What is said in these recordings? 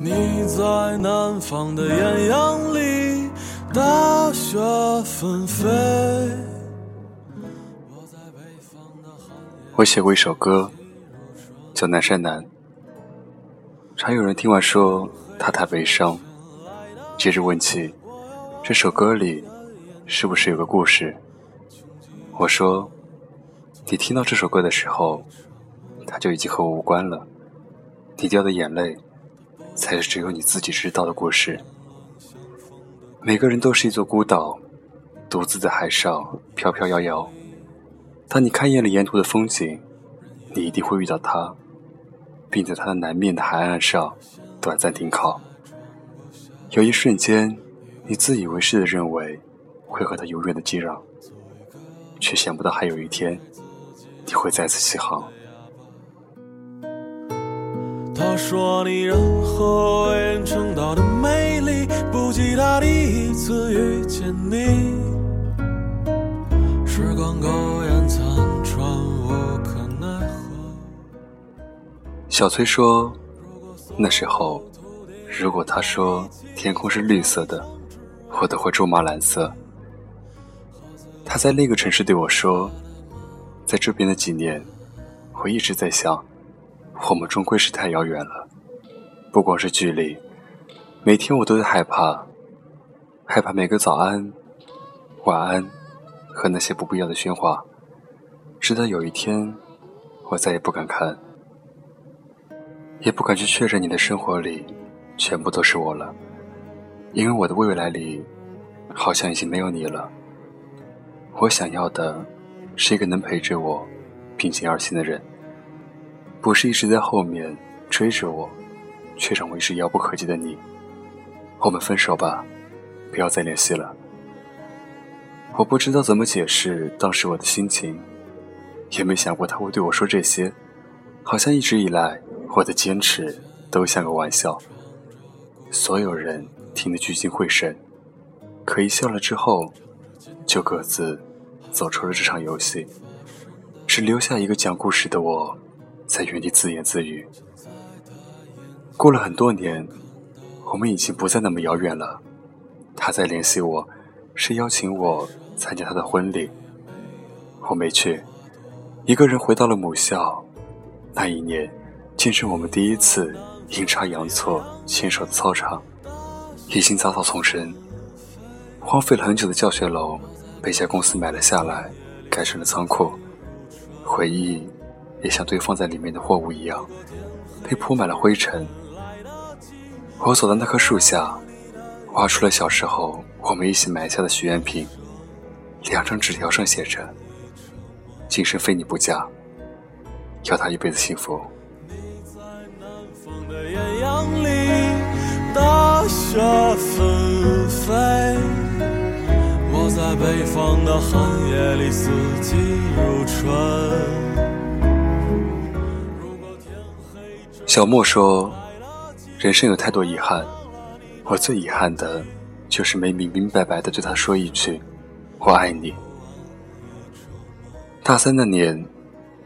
你在南方的艳阳里，大雪纷飞。我写过一首歌，叫《南山南》。常有人听完说他太悲伤，接着问起这首歌里是不是有个故事。我说，你听到这首歌的时候，它就已经和我无关了。你掉的眼泪。才是只有你自己知道的故事。每个人都是一座孤岛，独自在海上飘飘摇摇。当你看厌了沿途的风景，你一定会遇到他，并在他的南面的海岸上短暂停靠。有一瞬间，你自以为是的认为会和他永远的接壤，却想不到还有一天，你会再次起航。他说你任何为人称道的美丽，不及他第一次遇见你。时光苟延残喘，无可奈何。小崔说，那时候，如果他说天空是绿色的，我都会咒骂蓝色。他在那个城市对我说，在这边的几年，我一直在想。我们终归是太遥远了，不光是距离，每天我都在害怕，害怕每个早安、晚安和那些不必要的喧哗，直到有一天，我再也不敢看，也不敢去确认你的生活里全部都是我了，因为我的未来里好像已经没有你了。我想要的是一个能陪着我并肩而行的人。不是一直在后面追着我，却让我一直遥不可及的你。我们分手吧，不要再联系了。我不知道怎么解释当时我的心情，也没想过他会对我说这些。好像一直以来我的坚持都像个玩笑，所有人听得聚精会神，可一笑了之后，就各自走出了这场游戏，只留下一个讲故事的我。在原地自言自语。过了很多年，我们已经不再那么遥远了。他在联系我，是邀请我参加他的婚礼。我没去，一个人回到了母校。那一年，竟是我们第一次阴差阳错牵手的操场，已经杂草丛生。荒废了很久的教学楼，被一家公司买了下来，改成了仓库。回忆。也像堆放在里面的货物一样，被铺满了灰尘。我走到那棵树下，挖出了小时候我们一起埋下的许愿瓶。两张纸条上写着：“今生非你不嫁，要他一辈子幸福。”我在北方的寒夜里，四季如春。小莫说：“人生有太多遗憾，我最遗憾的，就是没明明白白的对他说一句‘我爱你’。”大三那年，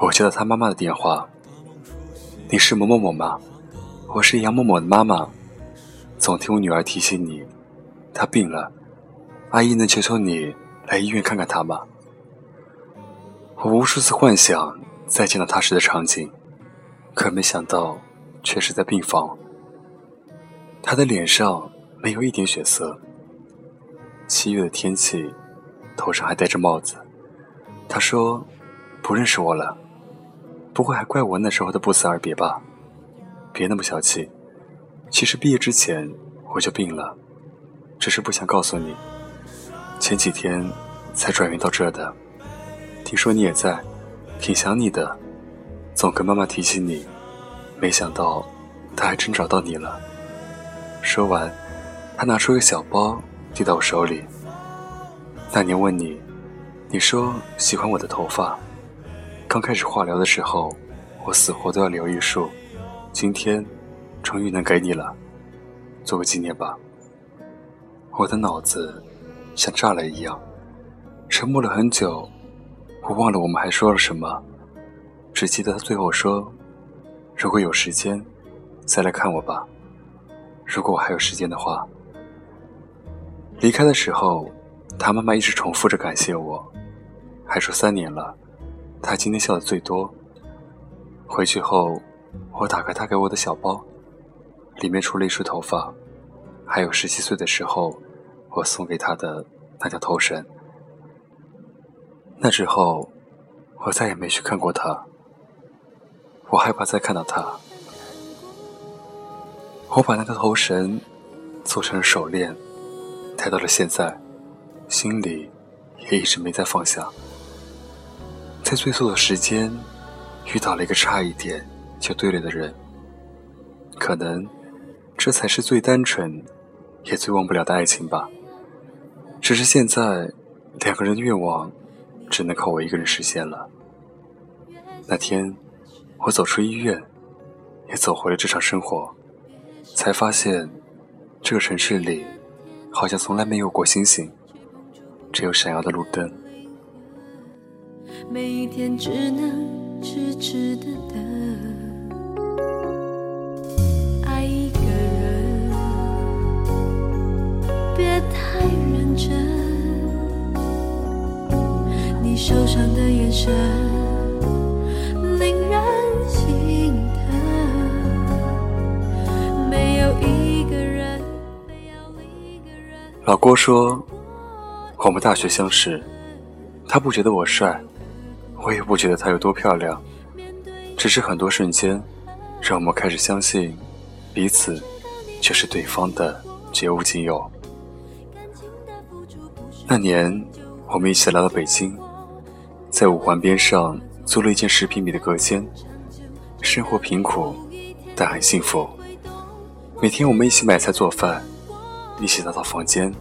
我接到他妈妈的电话：“你是某某某吗？我是杨某某的妈妈，总听我女儿提起你，她病了，阿姨能求求你来医院看看她吗？”我无数次幻想再见到她时的场景。可没想到，却是在病房。他的脸上没有一点血色。七月的天气，头上还戴着帽子。他说：“不认识我了，不会还怪我那时候的不辞而别吧？别那么小气。其实毕业之前我就病了，只是不想告诉你。前几天才转运到这的。听说你也在，挺想你的。”总跟妈妈提起你，没想到，他还真找到你了。说完，他拿出一个小包递到我手里。那年问你，你说喜欢我的头发。刚开始化疗的时候，我死活都要留一束。今天，终于能给你了，做个纪念吧。我的脑子像炸了一样，沉默了很久，我忘了我们还说了什么。只记得他最后说：“如果有时间，再来看我吧。”如果我还有时间的话。离开的时候，他妈妈一直重复着感谢我，还说三年了，他今天笑的最多。回去后，我打开他给我的小包，里面除了一束头发，还有十七岁的时候我送给他的那条头绳。那之后，我再也没去看过他。我害怕再看到他。我把那个头绳做成了手链，戴到了现在，心里也一直没再放下。在最错的时间，遇到了一个差一点就对了的人，可能这才是最单纯，也最忘不了的爱情吧。只是现在，两个人的愿望。只能靠我一个人实现了。那天，我走出医院，也走回了这场生活，才发现，这个城市里，好像从来没有过星星，只有闪耀的路灯。每一天只能痴痴的等，爱一个人，别太认真。你受伤的眼神老郭说：“我们大学相识，他不觉得我帅，我也不觉得他有多漂亮，只是很多瞬间，让我们开始相信，彼此就是对方的绝无仅有。那年，我们一起来到北京。”在五环边上租了一间十平米的隔间，生活贫苦，但很幸福。每天我们一起买菜做饭，一起打扫房间，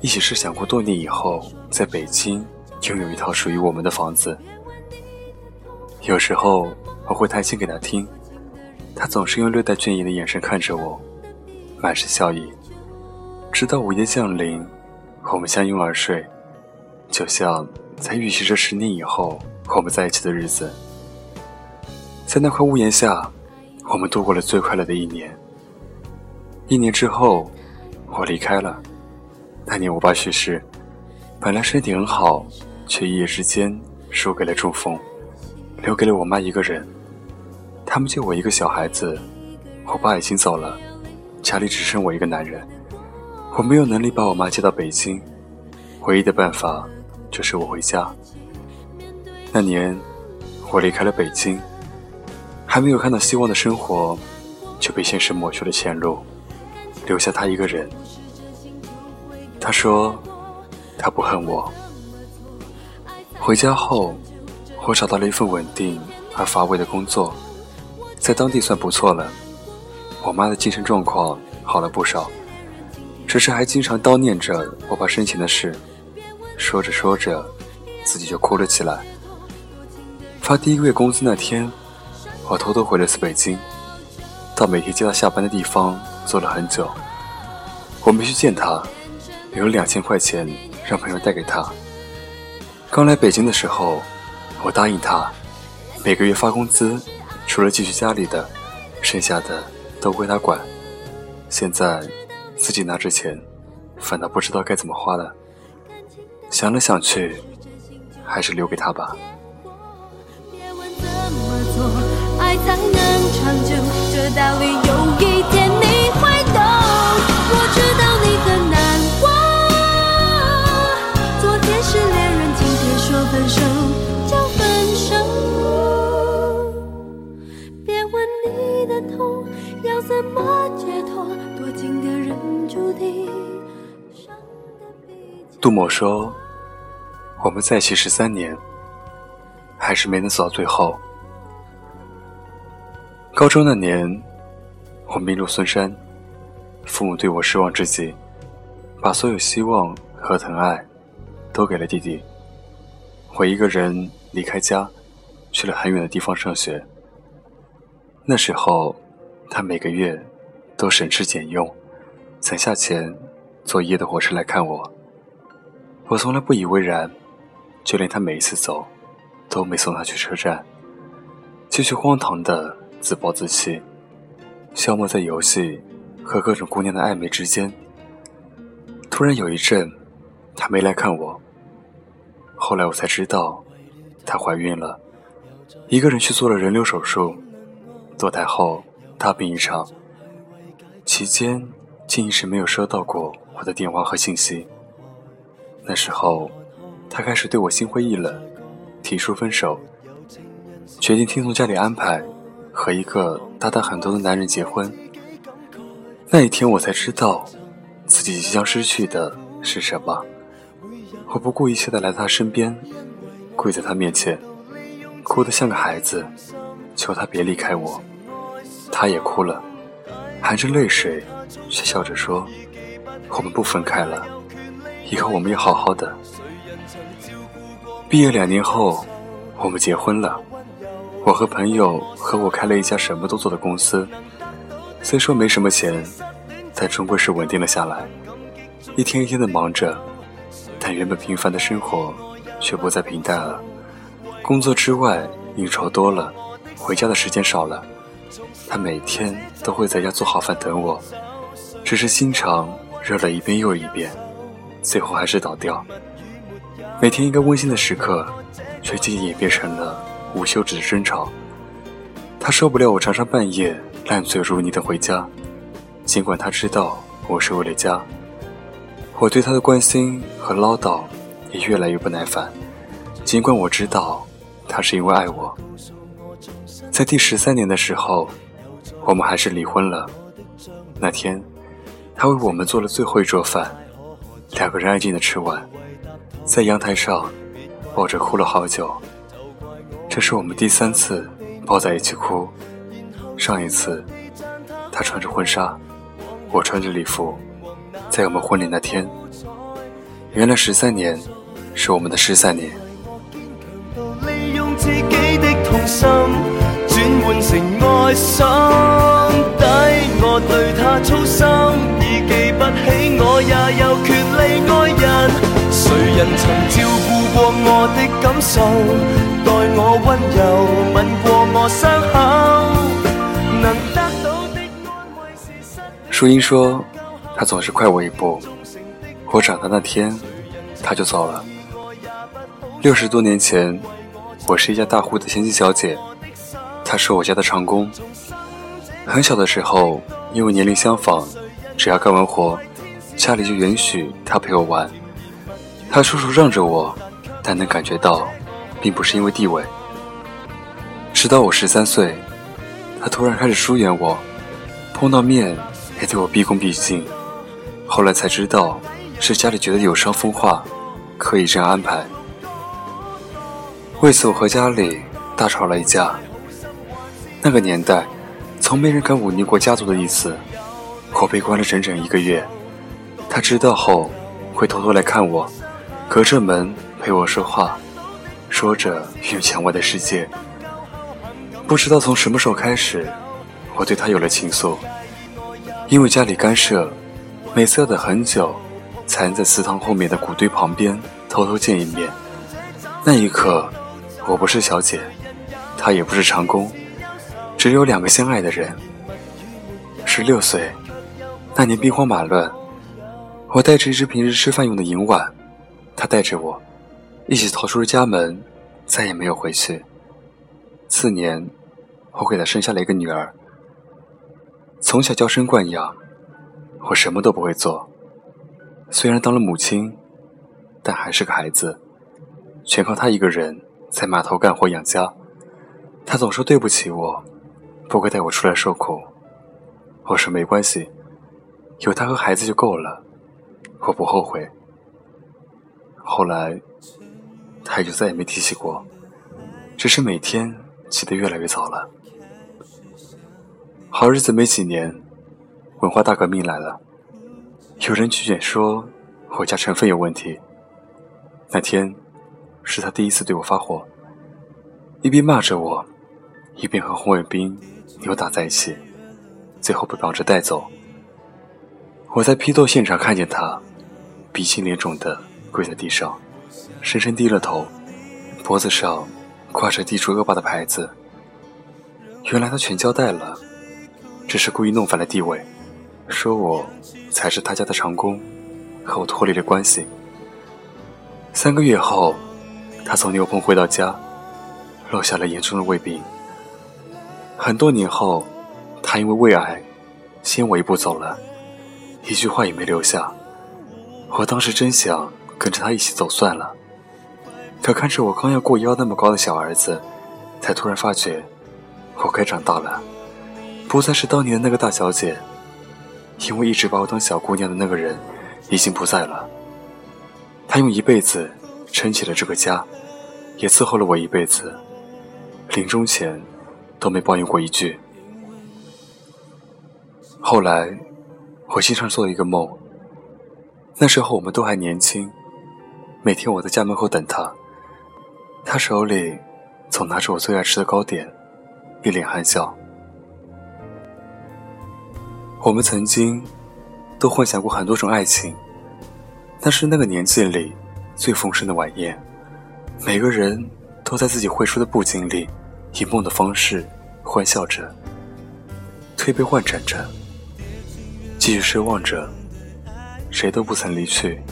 一起设想过多年以后在北京拥有一套属于我们的房子。有时候我会弹琴给他听，他总是用略带倦意的眼神看着我，满是笑意。直到午夜降临，我们相拥而睡，就像。在预习着十年以后我们在一起的日子，在那块屋檐下，我们度过了最快乐的一年。一年之后，我离开了。那年我爸去世，本来身体很好，却一夜之间输给了中风，留给了我妈一个人。他们就我一个小孩子，我爸已经走了，家里只剩我一个男人。我没有能力把我妈接到北京，唯一的办法。就是我回家。那年，我离开了北京，还没有看到希望的生活，就被现实抹去了前路，留下他一个人。他说，他不恨我。回家后，我找到了一份稳定而乏味的工作，在当地算不错了。我妈的精神状况好了不少，只是还经常叨念着我爸生前的事。说着说着，自己就哭了起来。发第一个月工资那天，我偷偷回了次北京，到每天接他下班的地方坐了很久。我没去见他，留了两千块钱让朋友带给他。刚来北京的时候，我答应他，每个月发工资，除了寄去家里的，剩下的都归他管。现在自己拿着钱，反倒不知道该怎么花了。想来想去，还是留给他吧。别问怎么做，爱才能长久，这道理有一天杜某说。我们在一起十三年，还是没能走到最后。高中那年，我迷路孙山，父母对我失望至极，把所有希望和疼爱都给了弟弟。我一个人离开家，去了很远的地方上学。那时候，他每个月都省吃俭用，攒下钱坐一夜的火车来看我。我从来不以为然。就连他每一次走，都没送他去车站，继续荒唐的自暴自弃，消磨在游戏和各种姑娘的暧昧之间。突然有一阵，她没来看我。后来我才知道，她怀孕了，一个人去做了人流手术。堕胎后大病一场，期间竟一直没有收到过我的电话和信息。那时候，她开始对我心灰意冷，提出分手，决定听从家里安排，和一个大她很多的男人结婚。那一天，我才知道，自己即将失去的是什么。我不顾一切的来到他身边，跪在他面前，哭得像个孩子，求他别离开我。他也哭了，含着泪水，却笑着说：“我们不分开了，以后我们要好好的。”毕业两年后，我们结婚了。我和朋友合伙开了一家什么都做的公司，虽说没什么钱，但终归是稳定了下来。一天一天的忙着，但原本平凡的生活却不再平淡了。工作之外，应酬多了，回家的时间少了。他每天都会在家做好饭等我，只是心肠热了一遍又一遍，最后还是倒掉。每天一个温馨的时刻，却渐渐演变成了无休止的争吵。他受不了我常常半夜烂醉如泥的回家，尽管他知道我是为了家。我对他的关心和唠叨也越来越不耐烦，尽管我知道他是因为爱我。在第十三年的时候。我们还是离婚了。那天，他为我们做了最后一桌饭，两个人安静的吃完，在阳台上抱着哭了好久。这是我们第三次抱在一起哭。上一次，他穿着婚纱，我穿着礼服，在我们婚礼那天。原来十三年，是我们的失散年。我对他操心，已记不起我也有权利爱人。谁人曾照顾过我的感受，待我温柔，吻过我伤口，是树英说，他总是快我一步。我长大那天，他就走了。六十多年前，我是一家大户的千金小姐。他是我家的长工。很小的时候，因为年龄相仿，只要干完活，家里就允许他陪我玩。他处处让着我，但能感觉到，并不是因为地位。直到我十三岁，他突然开始疏远我，碰到面也对我毕恭毕敬。后来才知道，是家里觉得有伤风化，刻意这样安排。为此，我和家里大吵了一架。那个年代，从没人敢忤逆过家族的意思。我被关了整整一个月。他知道后，会偷偷来看我，隔着门陪我说话，说着与墙外的世界。不知道从什么时候开始，我对他有了情愫。因为家里干涉，每次要等很久，才能在祠堂后面的古堆旁边偷偷见一面。那一刻，我不是小姐，她也不是长工。只有两个相爱的人。十六岁，那年兵荒马乱，我带着一只平时吃饭用的银碗，她带着我，一起逃出了家门，再也没有回去。次年，我给她生下了一个女儿。从小娇生惯养，我什么都不会做。虽然当了母亲，但还是个孩子，全靠他一个人在码头干活养家。他总说对不起我。不会带我出来受苦，我说没关系，有他和孩子就够了，我不后悔。后来，他也就再也没提起过，只是每天起得越来越早了。好日子没几年，文化大革命来了，有人举荐说我家成分有问题。那天，是他第一次对我发火，一边骂着我，一边和红卫兵。扭打在一起，最后被绑着带走。我在批斗现场看见他，鼻青脸肿的跪在地上，深深低了头，脖子上挂着地主恶霸的牌子。原来他全交代了，只是故意弄反了地位，说我才是他家的长工，和我脱离了关系。三个月后，他从牛棚回到家，落下了严重的胃病。很多年后，他因为胃癌，先我一步走了，一句话也没留下。我当时真想跟着他一起走算了，可看着我刚要过腰那么高的小儿子，才突然发觉，我该长大了，不再是当年的那个大小姐。因为一直把我当小姑娘的那个人，已经不在了。他用一辈子撑起了这个家，也伺候了我一辈子，临终前都没抱怨过一句。后来，我经常做一个梦。那时候我们都还年轻，每天我在家门口等他，他手里总拿着我最爱吃的糕点，一脸含笑。我们曾经都幻想过很多种爱情，那是那个年纪里最丰盛的晚宴。每个人都在自己绘出的布景里，以梦的方式欢笑着，推杯换盏着，继续奢望着，谁都不曾离去，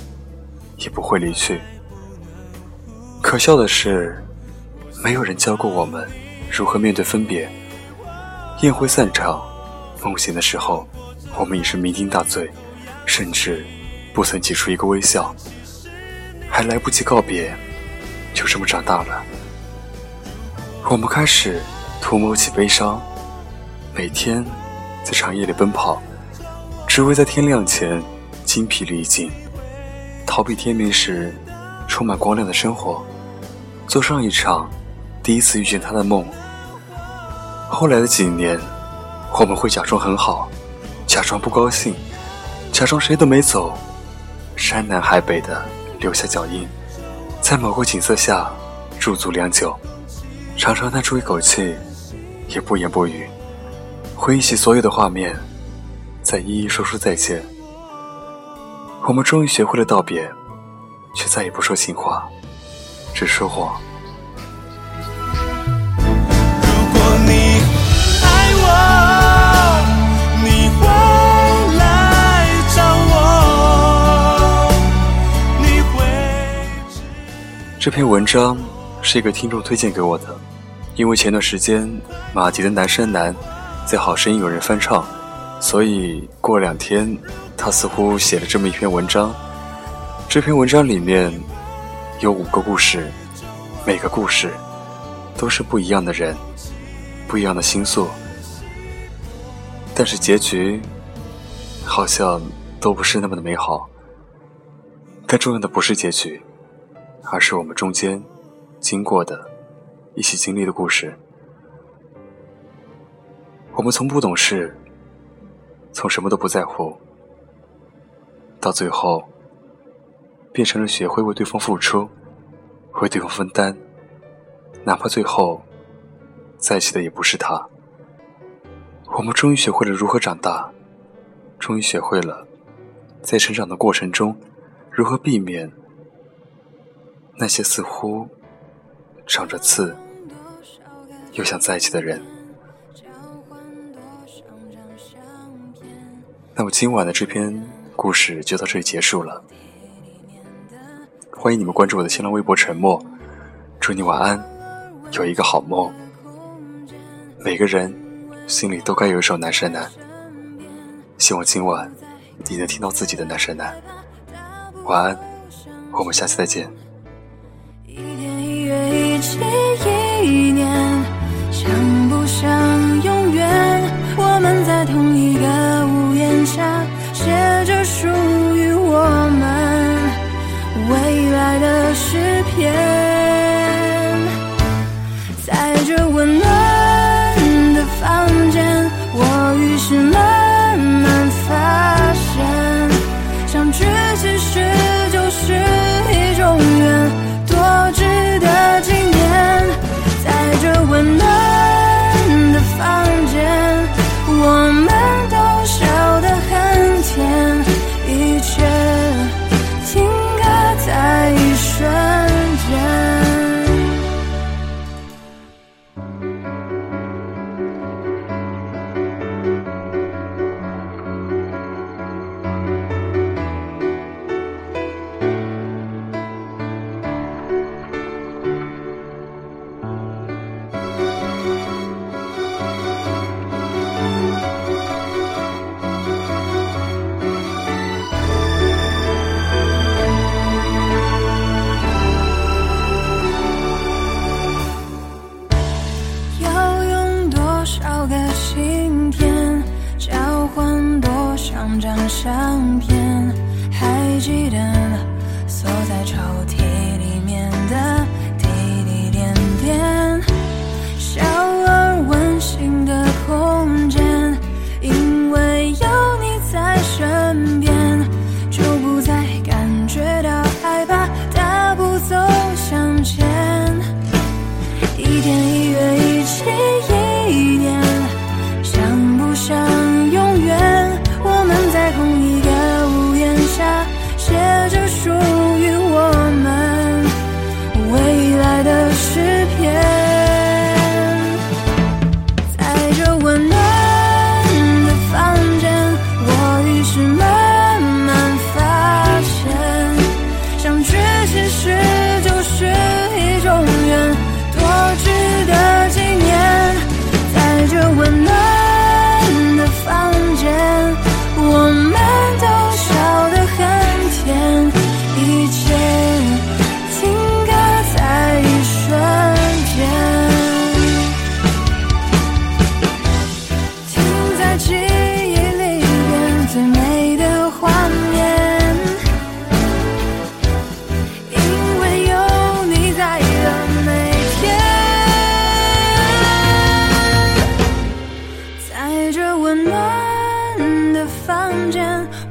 也不会离去。可笑的是，没有人教过我们如何面对分别。宴会散场，梦醒的时候。我们已是酩酊大醉，甚至不曾挤出一个微笑，还来不及告别，就这么长大了。我们开始涂抹起悲伤，每天在长夜里奔跑，只为在天亮前精疲力尽，逃避天明时充满光亮的生活，做上一场第一次遇见他的梦。后来的几年，我们会假装很好。假装不高兴，假装谁都没走，山南海北的留下脚印，在某个景色下驻足良久，长长叹出一口气，也不言不语，回忆起所有的画面，再一一说出再见。我们终于学会了道别，却再也不说情话，只说谎。这篇文章是一个听众推荐给我的，因为前段时间马迪的《南山南》在好声音有人翻唱，所以过两天他似乎写了这么一篇文章。这篇文章里面有五个故事，每个故事都是不一样的人，不一样的心宿，但是结局好像都不是那么的美好。更重要的不是结局。而是我们中间经过的、一起经历的故事。我们从不懂事，从什么都不在乎，到最后变成了学会为对方付出，为对方分担，哪怕最后在一起的也不是他。我们终于学会了如何长大，终于学会了在成长的过程中如何避免。那些似乎长着刺又想在一起的人，那么今晚的这篇故事就到这里结束了。欢迎你们关注我的新浪微博“沉默”，祝你晚安，有一个好梦。每个人心里都该有一首《南山南》，希望今晚你能听到自己的《南山南》。晚安，我们下次再见。一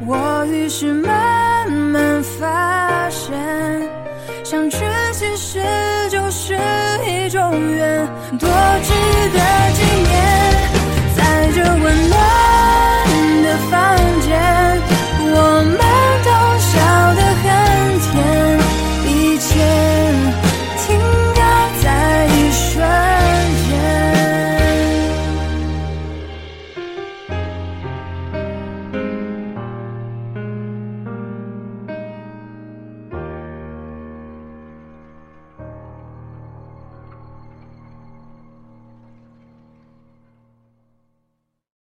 我于是慢慢发现相聚其实就是一种缘多值得纪念。